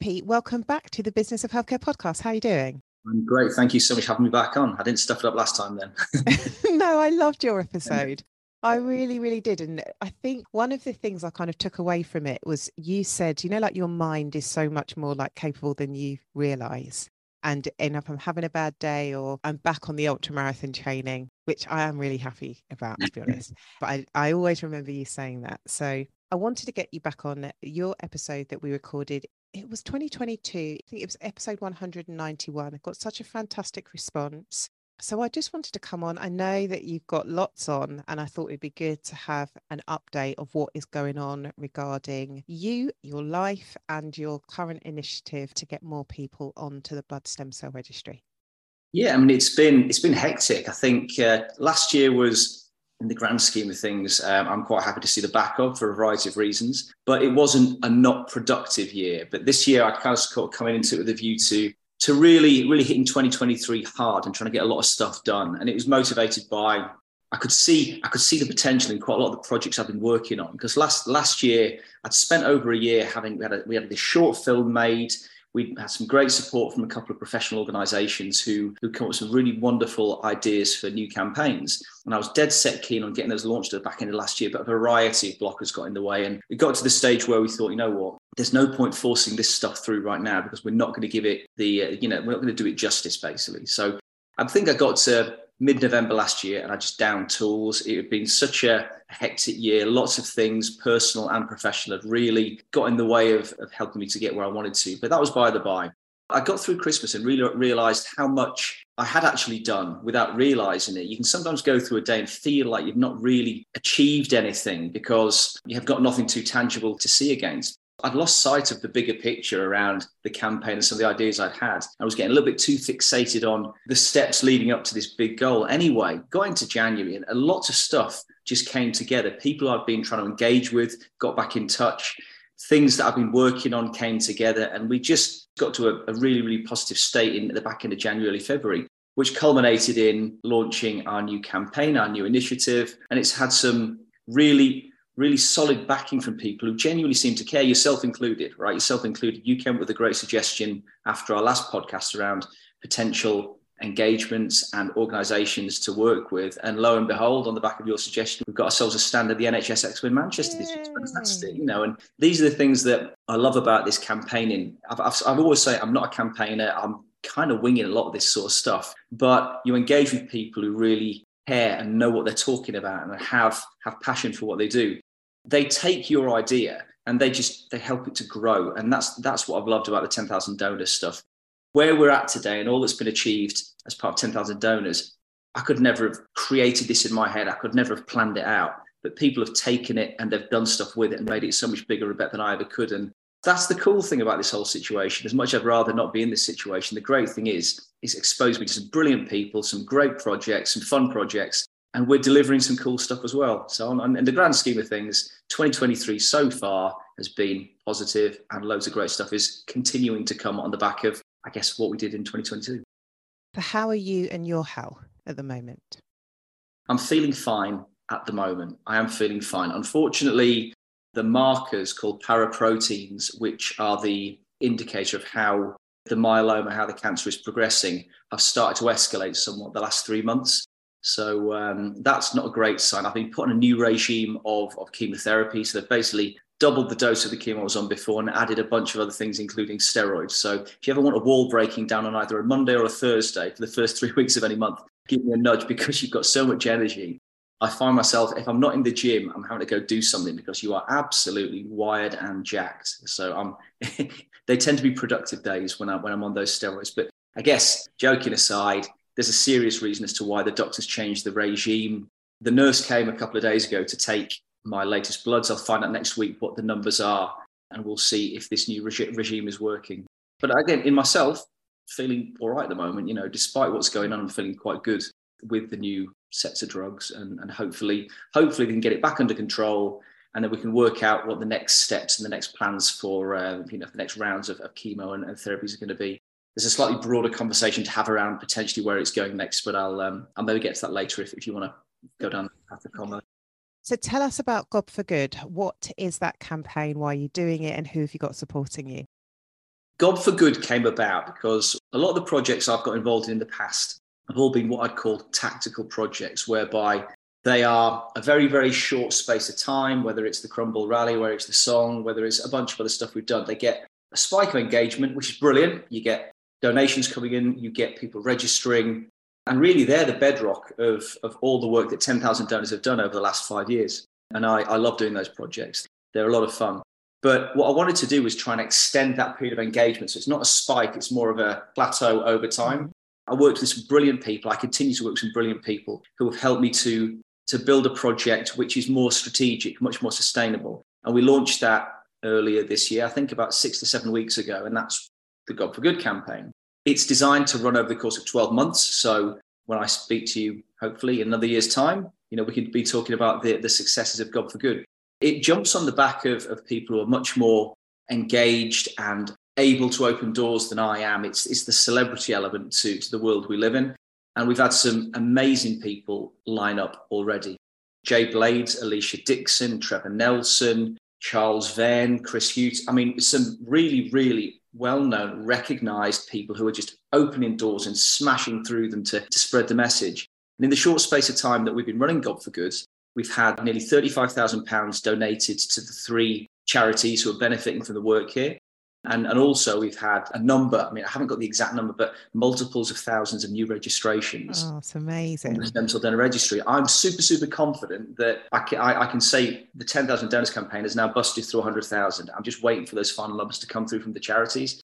Pete, welcome back to the Business of Healthcare podcast. How are you doing? I'm great. Thank you so much for having me back on. I didn't stuff it up last time then. no, I loved your episode. I really, really did. And I think one of the things I kind of took away from it was you said, you know, like your mind is so much more like capable than you realize. And end up I'm having a bad day or I'm back on the ultra marathon training, which I am really happy about, to be honest. But I, I always remember you saying that. So I wanted to get you back on your episode that we recorded it was 2022. I think it was episode 191. I got such a fantastic response. So I just wanted to come on. I know that you've got lots on, and I thought it'd be good to have an update of what is going on regarding you, your life, and your current initiative to get more people onto the blood stem cell registry. Yeah, I mean it's been it's been hectic. I think uh, last year was in the grand scheme of things, um, I'm quite happy to see the backup for a variety of reasons. But it wasn't a not productive year. But this year, I kind of sort of coming into it with a view to to really, really hitting 2023 hard and trying to get a lot of stuff done. And it was motivated by I could see I could see the potential in quite a lot of the projects I've been working on. Because last last year, I'd spent over a year having we had a, we had this short film made we had some great support from a couple of professional organizations who, who come up with some really wonderful ideas for new campaigns. And I was dead set keen on getting those launched at the back end of last year, but a variety of blockers got in the way. And it got to the stage where we thought, you know what, there's no point forcing this stuff through right now because we're not going to give it the, uh, you know, we're not going to do it justice, basically. So I think I got to mid November last year and I just downed tools. It had been such a hectic year. Lots of things, personal and professional, had really got in the way of, of helping me to get where I wanted to. But that was by the by. I got through Christmas and really realized how much I had actually done without realizing it. You can sometimes go through a day and feel like you've not really achieved anything because you have got nothing too tangible to see against. I'd lost sight of the bigger picture around the campaign and some of the ideas I'd had. I was getting a little bit too fixated on the steps leading up to this big goal. Anyway, going into January, and a lot of stuff just came together. People I'd been trying to engage with got back in touch. Things that I've been working on came together, and we just got to a, a really, really positive state in the back end of January, early February which culminated in launching our new campaign, our new initiative. And it's had some really really solid backing from people who genuinely seem to care, yourself included, right? Yourself included. You came up with a great suggestion after our last podcast around potential engagements and organisations to work with. And lo and behold, on the back of your suggestion, we've got ourselves a stand at the NHS Expo in Manchester this year. It's fantastic, you know. And these are the things that I love about this campaigning. I've, I've, I've always say I'm not a campaigner. I'm kind of winging a lot of this sort of stuff, but you engage with people who really care and know what they're talking about and have have passion for what they do. They take your idea and they just they help it to grow. And that's that's what i've loved about the 10000 donors stuff. Where we're at today and all that's been achieved as part of 10000 donors i could never have created this in my head. I could never have planned it out. But people have taken it and they've done stuff with it and made it so much bigger and better than i ever could. And that's the cool thing about this whole situation. As much i'd rather not be in this situation the great thing is it's exposed me to some brilliant people some great projects some fun projects and we're delivering some cool stuff as well. So, on, in the grand scheme of things, 2023 so far has been positive, and loads of great stuff is continuing to come on the back of, I guess, what we did in 2022. But how are you and your health at the moment? I'm feeling fine at the moment. I am feeling fine. Unfortunately, the markers called paraproteins, which are the indicator of how the myeloma, how the cancer is progressing, have started to escalate somewhat the last three months. So um, that's not a great sign. I've been put on a new regime of, of chemotherapy. So they've basically doubled the dose of the chemo I was on before and added a bunch of other things, including steroids. So if you ever want a wall breaking down on either a Monday or a Thursday for the first three weeks of any month, give me a nudge because you've got so much energy. I find myself, if I'm not in the gym, I'm having to go do something because you are absolutely wired and jacked. So I'm, they tend to be productive days when, I, when I'm on those steroids. But I guess joking aside, there's a serious reason as to why the doctors changed the regime. The nurse came a couple of days ago to take my latest bloods. I'll find out next week what the numbers are, and we'll see if this new regi- regime is working. But again, in myself, feeling all right at the moment. You know, despite what's going on, I'm feeling quite good with the new sets of drugs, and, and hopefully, hopefully, we can get it back under control, and then we can work out what the next steps and the next plans for uh, you know the next rounds of, of chemo and, and therapies are going to be there's a slightly broader conversation to have around potentially where it's going next, but I'll um, I'll maybe get to that later if, if you want to go down the path of combo. So tell us about Gob for Good. What is that campaign? Why are you doing it? And who have you got supporting you? Gob for Good came about because a lot of the projects I've got involved in, in the past have all been what I'd call tactical projects, whereby they are a very, very short space of time, whether it's the Crumble Rally, whether it's the song, whether it's a bunch of other stuff we've done. They get a spike of engagement, which is brilliant. You get donations coming in, you get people registering. And really, they're the bedrock of, of all the work that 10,000 donors have done over the last five years. And I, I love doing those projects. They're a lot of fun. But what I wanted to do was try and extend that period of engagement. So it's not a spike, it's more of a plateau over time. I worked with some brilliant people. I continue to work with some brilliant people who have helped me to, to build a project which is more strategic, much more sustainable. And we launched that earlier this year, I think about six to seven weeks ago. And that's the Gob for Good campaign. It's designed to run over the course of 12 months. So when I speak to you, hopefully in another year's time, you know, we could be talking about the, the successes of Gob for Good. It jumps on the back of, of people who are much more engaged and able to open doors than I am. It's, it's the celebrity element to, to the world we live in. And we've had some amazing people line up already. Jay Blades, Alesha Dixon, Trevor Nelson, Charles Venn, Chris Hughes. I mean, some really, really well known, recognized people who are just opening doors and smashing through them to, to spread the message. And in the short space of time that we've been running Gob for Good, we've had nearly £35,000 donated to the three charities who are benefiting from the work here. And, and also, we've had a number, I mean, I haven't got the exact number, but multiples of thousands of new registrations. Oh, it's amazing. The stem cell donor registry. I'm super, super confident that I can, I, I can say the 10,000 donors campaign has now busted through 100,000. I'm just waiting for those final numbers to come through from the charities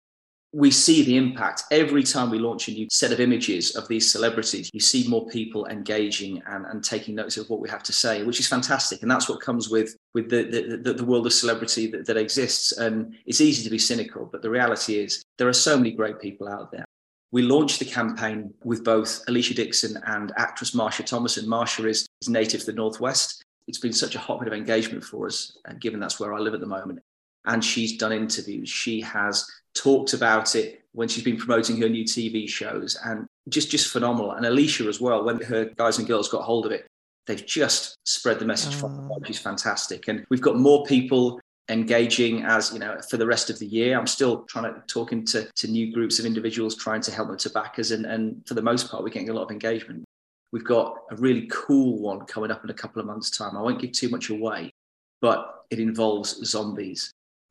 we see the impact every time we launch a new set of images of these celebrities. You see more people engaging and, and taking notice of what we have to say, which is fantastic. And that's what comes with with the the, the, the world of celebrity that, that exists. And it's easy to be cynical, but the reality is there are so many great people out there. We launched the campaign with both Alesha Dixon and actress Marsha Thomason. Marsha is, is native to the Northwest. It's been such a hotbed of engagement for us, and given that's where I live at the moment. And she's done interviews. She has talked about it when she's been promoting her new TV shows and just just phenomenal. And Alesha as well, when her guys and girls got hold of it, they've just spread the message her. Mm. She's fantastic. And we've got more people engaging as you know for the rest of the year i'm still trying to talking to, to new groups of individuals trying to help them to back us and, and for the most part we're getting a lot of engagement we've got a really cool one coming up in a couple of months time i won't give too much away but it involves zombies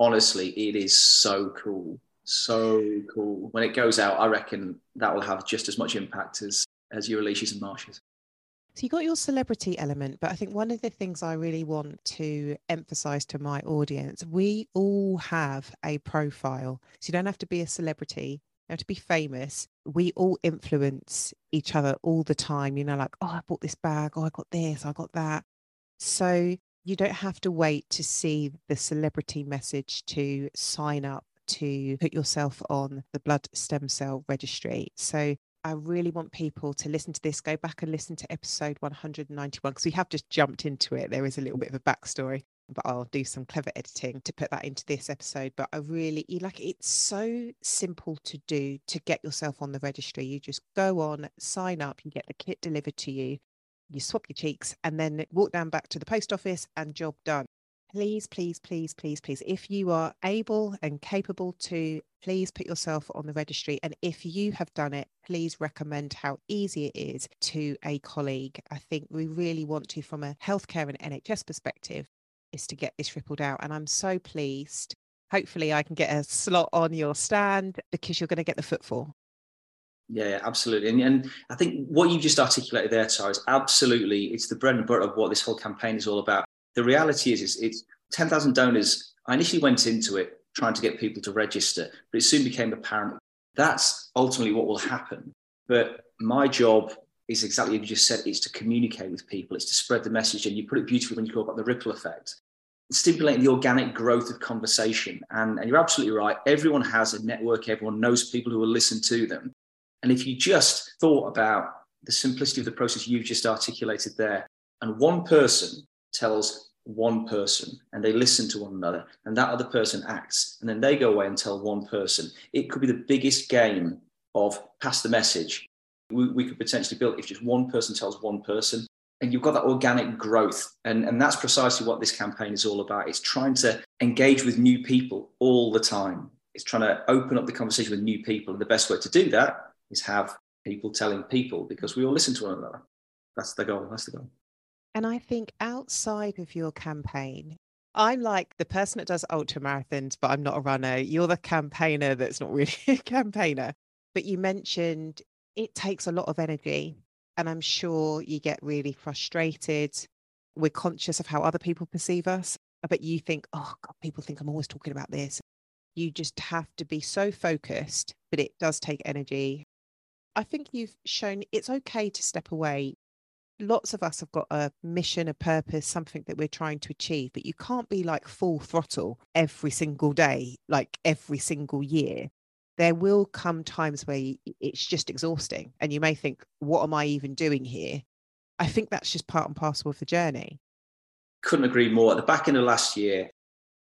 honestly, it is so cool. So cool. When it goes out, I reckon that will have just as much impact as, as your Alesha's and Marsha's. So you got your celebrity element, but I think one of the things I really want to emphasize to my audience, we all have a profile. So you don't have to be a celebrity, you have to be famous. We all influence each other all the time. You know, like, oh, I bought this bag, oh, I got this, I got that. So you don't have to wait to see the celebrity message to sign up to put yourself on the blood stem cell registry. So I really want people to listen to this, go back and listen to episode 191 because we have just jumped into it. There is a little bit of a backstory, but I'll do some clever editing to put that into this episode. But I really like it's so simple to do to get yourself on the registry. You just go on, sign up, you get the kit delivered to you you swap your cheeks and then walk down back to the post office and job done. please, please, please, please, please, if you are able and capable to, please put yourself on the registry. And if you have done it, please recommend how easy it is to a colleague. I think we really want to, from a healthcare and NHS perspective, is to get this rippled out. And I'm so pleased. Hopefully, I can get a slot on your stand because you're going to get the footfall. Yeah, absolutely. And, and I think what you just articulated there, Tara, is absolutely, it's the bread and butter of what this whole campaign is all about. The reality is, is it's 10,000 donors. I initially went into it trying to get people to register, but it soon became apparent that's ultimately what will happen. But my job is exactly as you just said, it's to communicate with people, it's to spread the message. And you put it beautifully when you talk about the ripple effect, stimulating the organic growth of conversation. And, and you're absolutely right. Everyone has a network, everyone knows people who will listen to them. And if you just thought about the simplicity of the process you've just articulated there, and one person tells one person and they listen to one another, and that other person acts, and then they go away and tell one person, it could be the biggest game of pass the message. We, we could potentially build if just one person tells one person, and you've got that organic growth. And, and that's precisely what this campaign is all about. It's trying to engage with new people all the time. It's trying to open up the conversation with new people. And the best way to do that is have people telling people because we all listen to one another. That's the goal. That's the goal. And I think outside of your campaign, I'm like the person that does ultra marathons, but I'm not a runner. You're the campaigner that's not really a campaigner. But you mentioned it takes a lot of energy. And I'm sure you get really frustrated. We're conscious of how other people perceive us. But you think, oh, God, people think I'm always talking about this. You just have to be so focused, but it does take energy. I think you've shown it's okay to step away. Lots of us have got a mission, a purpose, something that we're trying to achieve, but you can't be like full throttle every single day, like every single year. There will come times where it's just exhausting, and you may think, What am I even doing here? I think that's just part and parcel of the journey. Couldn't agree more. At the back end of last year,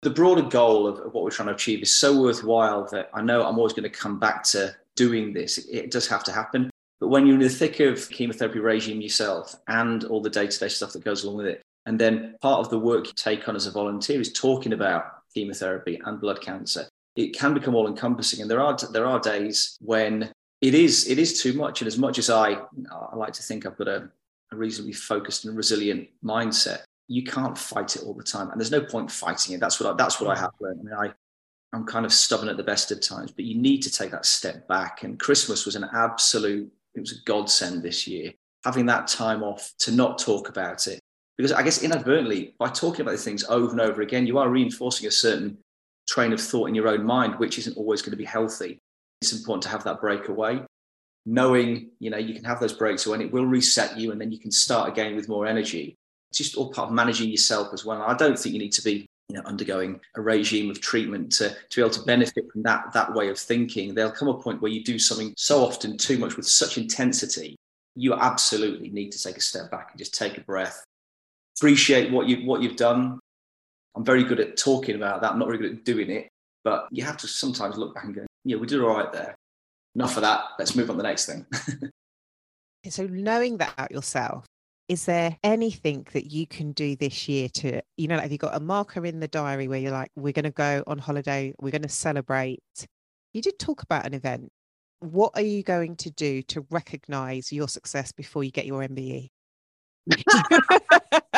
the broader goal of, what we're trying to achieve is so worthwhile that I know I'm always going to come back to doing this. It does have to happen. But when you're in the thick of chemotherapy regime yourself and all the day to day stuff that goes along with it, and then part of the work you take on as a volunteer is talking about chemotherapy and blood cancer, it can become all encompassing. And there are, there are days when it is, it is too much. And as much as I, I like to think I've got a, a reasonably focused and resilient mindset, you can't fight it all the time. And there's no point fighting it. That's what I, that's what I have learned. I mean, I, I'm kind of stubborn at the best of times, but you need to take that step back. And Christmas was an absolute, it was a godsend this year. Having that time off to not talk about it. Because I guess inadvertently, by talking about these things over and over again, you are reinforcing a certain train of thought in your own mind, which isn't always going to be healthy. It's important to have that break away, knowing, you know, you can have those breaks when it will reset you and then you can start again with more energy. It's just all part of managing yourself as well. I don't think you need to be you know, undergoing a regime of treatment to, to be able to benefit from that, that way of thinking. There'll come a point where you do something so often too much with such intensity, you absolutely need to take a step back and just take a breath. Appreciate what you what you've done. I'm very good at talking about that. I'm not very good at doing it, but you have to sometimes look back and go, yeah, we did all right there. Enough of that. Let's move on to the next thing. so knowing that about yourself, is there anything that you can do this year to, you know, like have you got a marker in the diary where you're like, we're going to go on holiday, we're going to celebrate? You did talk about an event. What are you going to do to recognize your success before you get your MBE?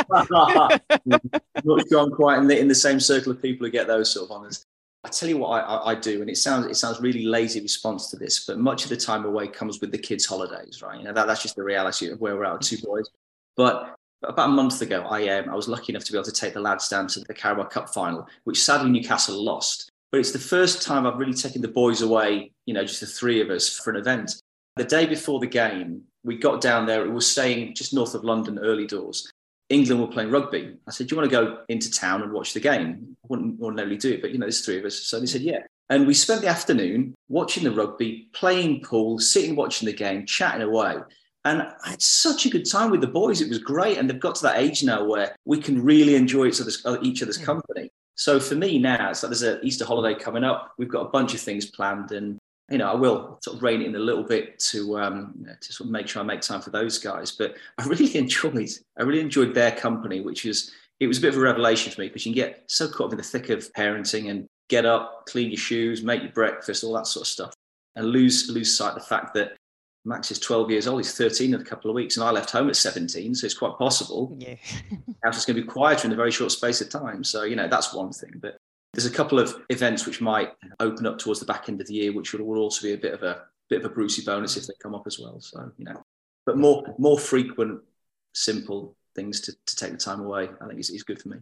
not sure I'm quite in the, in the same circle of people who get those sort of honors. I tell you what I, I, do, and it sounds it sounds really lazy response to this, but much of the time away comes with the kids' holidays, right? You know that, that's just the reality of where we're at. Two boys, but about a month ago, I um, I was lucky enough to be able to take the lads down to the Carabao Cup final, which sadly Newcastle lost. But it's the first time I've really taken the boys away, you know, just the three of us for an event. The day before the game, we got down there. It was staying just north of London, early doors. England were playing rugby. I said, "Do you want to go into town and watch the game?" I wouldn't ordinarily do it, but you know, there's three of us, so they said, "Yeah." And we spent the afternoon watching the rugby, playing pool, sitting watching the game, chatting away. And I had such a good time with the boys. It was great. And they've got to that age now where we can really enjoy each other's, uh, each other's company. So for me now, it's like there's an Easter holiday coming up. We've got a bunch of things planned. And, you know, I will sort of rein it in a little bit to, um, you know, to sort of make sure I make time for those guys. But I really enjoyed, I really enjoyed their company, which is, it was a bit of a revelation for me because you can get so caught up in the thick of parenting and get up, clean your shoes, make your breakfast, all that sort of stuff, and lose lose sight of the fact that Max is 12 years old. He's 13 in a couple of weeks, and I left home at 17, so it's quite possible. Yeah, house is going to be quieter in a very short space of time. So you know that's one thing. But there's a couple of events which might open up towards the back end of the year, which will also be a bit of a bit of a Brucey bonus if they come up as well. So you know, but more more frequent, simple things to, to take the time away. I think is, is good for me.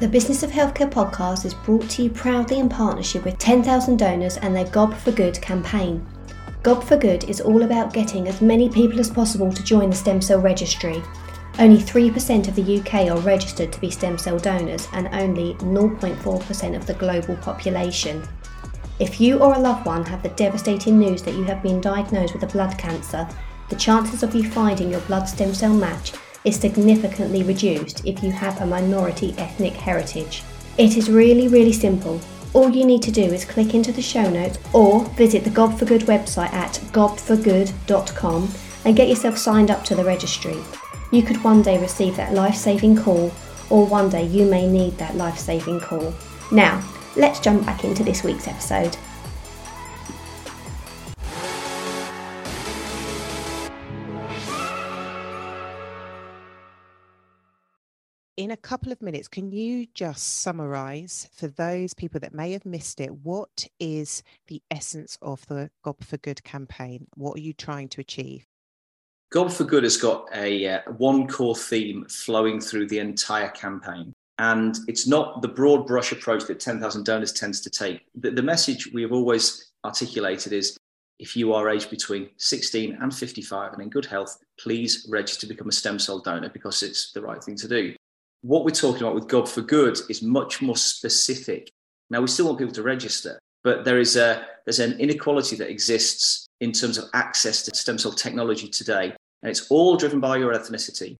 The Business of Healthcare podcast is brought to you proudly in partnership with 10,000 Donors and their Gob for Good campaign. Gob for Good is all about getting as many people as possible to join the stem cell registry. Only 3% of the UK are registered to be stem cell donors and only 0.4% of the global population. If you or a loved one have the devastating news that you have been diagnosed with a blood cancer, the chances of you finding your blood stem cell match is significantly reduced if you have a minority ethnic heritage. It is really, really simple. All you need to do is click into the show notes or visit the Gob for Good website at gobforgood.com and get yourself signed up to the registry. You could one day receive that life saving call, or one day you may need that life saving call. Now, let's jump back into this week's episode. Couple of minutes, can you just summarize for those people that may have missed it? What is the essence of the Gob for Good campaign? What are you trying to achieve? Gob for Good has got a uh, one core theme flowing through the entire campaign. And it's not the broad brush approach that 10,000 Donors tends to take. The, the message we have always articulated is if you are aged between 16 and 55 and in good health, please register to become a stem cell donor because it's the right thing to do what we're talking about with Gob for Good is much more specific. Now, we still want people to register, but there is a there's an inequality that exists in terms of access to stem cell technology today, and it's all driven by your ethnicity.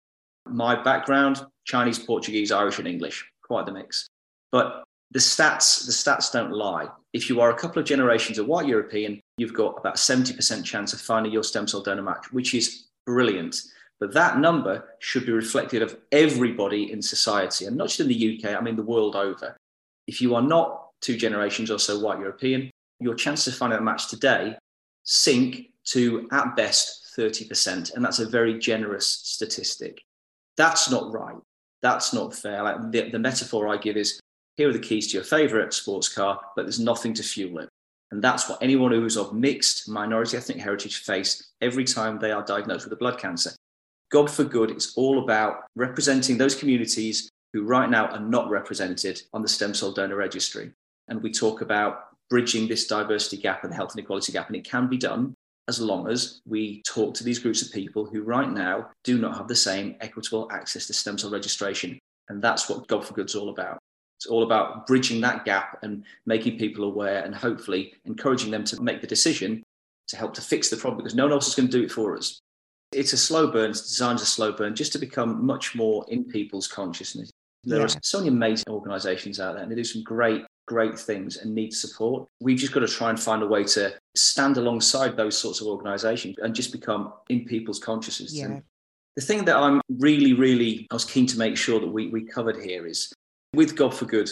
My background: Chinese, Portuguese, Irish, and English, quite the mix. But the stats the stats don't lie. If you are a couple of generations of white European, you've got about 70% chance of finding your stem cell donor match, which is brilliant. But that number should be reflected of everybody in society, and not just in the UK, I mean the world over. If you are not two generations or so white European, your chances of finding a match today sink to at best 30%. And that's a very generous statistic. That's not right. That's not fair. Like the, the metaphor I give is here are the keys to your favorite sports car, but there's nothing to fuel it. And that's what anyone who is of mixed minority ethnic heritage face every time they are diagnosed with a blood cancer. Gob for Good is all about representing those communities who right now are not represented on the stem cell donor registry. And we talk about bridging this diversity gap and the health inequality gap. And it can be done as long as we talk to these groups of people who right now do not have the same equitable access to stem cell registration. And that's what Gob for Good is all about. It's all about bridging that gap and making people aware and hopefully encouraging them to make the decision to help to fix the problem because no one else is going to do it for us. It's a slow burn, it's designed as a slow burn just to become much more in people's consciousness. There yeah. are so many amazing organizations out there and they do some great, great things and need support. We've just got to try and find a way to stand alongside those sorts of organizations and just become in people's consciousness. Yeah. The thing that I'm really, really, I was keen to make sure that we, we covered here is with Gob for Good,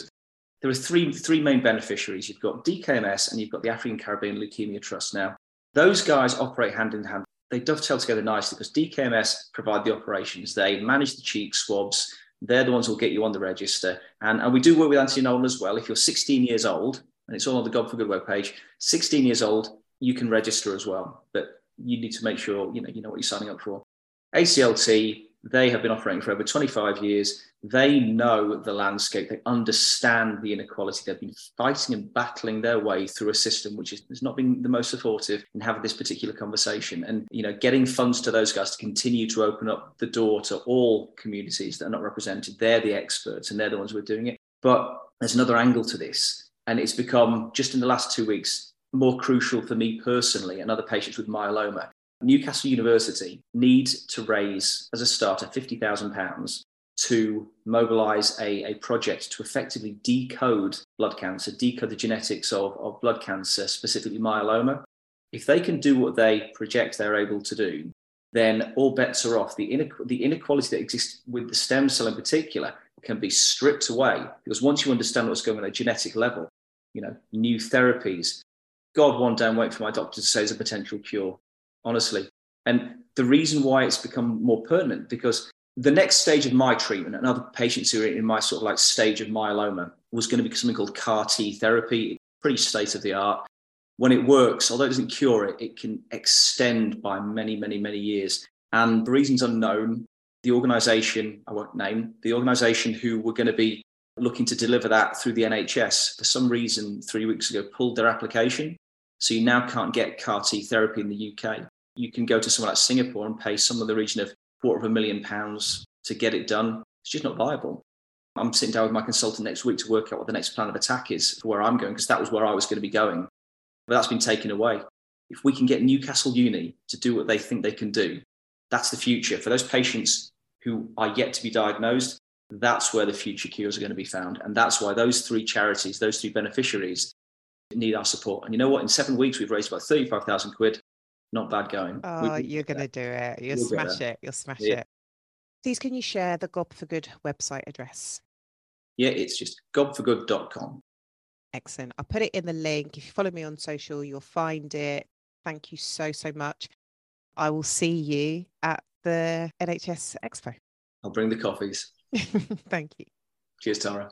there are three, three main beneficiaries. You've got DKMS and you've got the African Caribbean Leukemia Trust. Now, those guys operate hand in hand they dovetail together nicely because DKMS provide the operations. They manage the cheek swabs. They're the ones who'll get you on the register. And, and we do work with Anthony Nolan as well. If you're 16 years old, and it's all on the Gob for Good webpage, 16 years old, you can register as well. But you need to make sure you know you know what you're signing up for. ACLT, they have been operating for over 25 years. They know the landscape. They understand the inequality. They've been fighting and battling their way through a system which has not been the most supportive in having this particular conversation. And you know, getting funds to those guys to continue to open up the door to all communities that are not represented. They're the experts and they're the ones who are doing it. But there's another angle to this, and it's become just in the last two weeks more crucial for me personally and other patients with myeloma Newcastle University need to raise, as a starter, £50,000 to mobilize a, a project to effectively decode blood cancer, decode the genetics of, of blood cancer, specifically myeloma. If they can do what they project they're able to do, then all bets are off. The, the inequality that exists with the stem cell in particular can be stripped away because once you understand what's going on at a genetic level, you know, new therapies. God, one day I'm waiting for my doctor to say there's a potential cure, honestly. And the reason why it's become more pertinent because the next stage of my treatment and other patients who are in my sort of like stage of myeloma was going to be something called CAR T therapy, pretty state of the art. When it works, although it doesn't cure it, it can extend by many, many, many years. And for reasons unknown, the organization, I won't name, the organization who were going to be looking to deliver that through the NHS, for some reason, three weeks ago, pulled their application. So you now can't get CAR T therapy in the UK. You can go to somewhere like Singapore and pay some of the region of quarter of a million pounds to get it done. It's just not viable. I'm sitting down with my consultant next week to work out what the next plan of attack is for where I'm going, because that was where I was going to be going. But that's been taken away. If we can get Newcastle Uni to do what they think they can do, that's the future. For those patients who are yet to be diagnosed, that's where the future cures are going to be found. And that's why those three charities, those three beneficiaries need our support. And you know what? In seven weeks, we've raised about 35,000 quid. Not bad going. Oh, you're going to do it. You'll we'll smash it. You'll smash yeah. it. Please, can you share the Gob for Good website address? Yeah, it's just gobforgood.com. Excellent. I'll put it in the link. If you follow me on social, you'll find it. Thank you so, so much. I will see you at the NHS Expo. I'll bring the coffees. Thank you. Cheers, Tara.